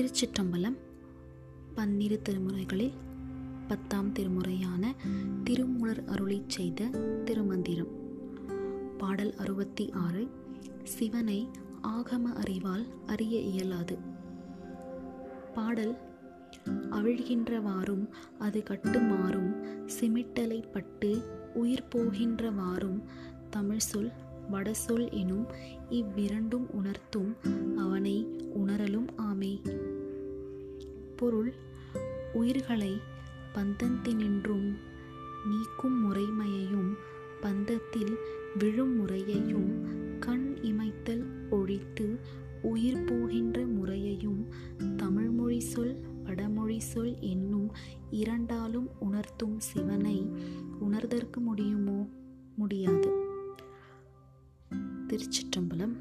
திருச்சிற்றம்பலம் பன்னிரு திருமுறைகளில் பத்தாம் திருமுறையான திருமூலர் அருளி செய்த திருமந்திரம். பாடல் அறுபத்தி ஆறு சிவனை ஆகம அறிவால் அறிய இயலாது. பாடல் அவிழ்கின்றவாறும் அது கட்டுமாறும் சிமிட்டலை பட்டு உயிர் போகின்றவாறும் தமிழ் சொல் வடசொல் எனும் இவ்விரண்டும் உணர்த்தும் அவனை உணரலும் ஆமே. பொருள் உயிர்களை பந்தத்தினின்றும் நீக்கும் முறைமையையும் பந்தத்தில் விழும் முறையையும் கண் இமைத்தல் ஒழித்து உயிர் போகின்ற முறையையும் தமிழ்மொழி சொல் வடமொழி சொல் என்னும் இரண்டாலும் உணர்த்தும் சிவனை உணர்தற்கு முடியுமோ? முடியாது. திருச்சிற்றம்பலம்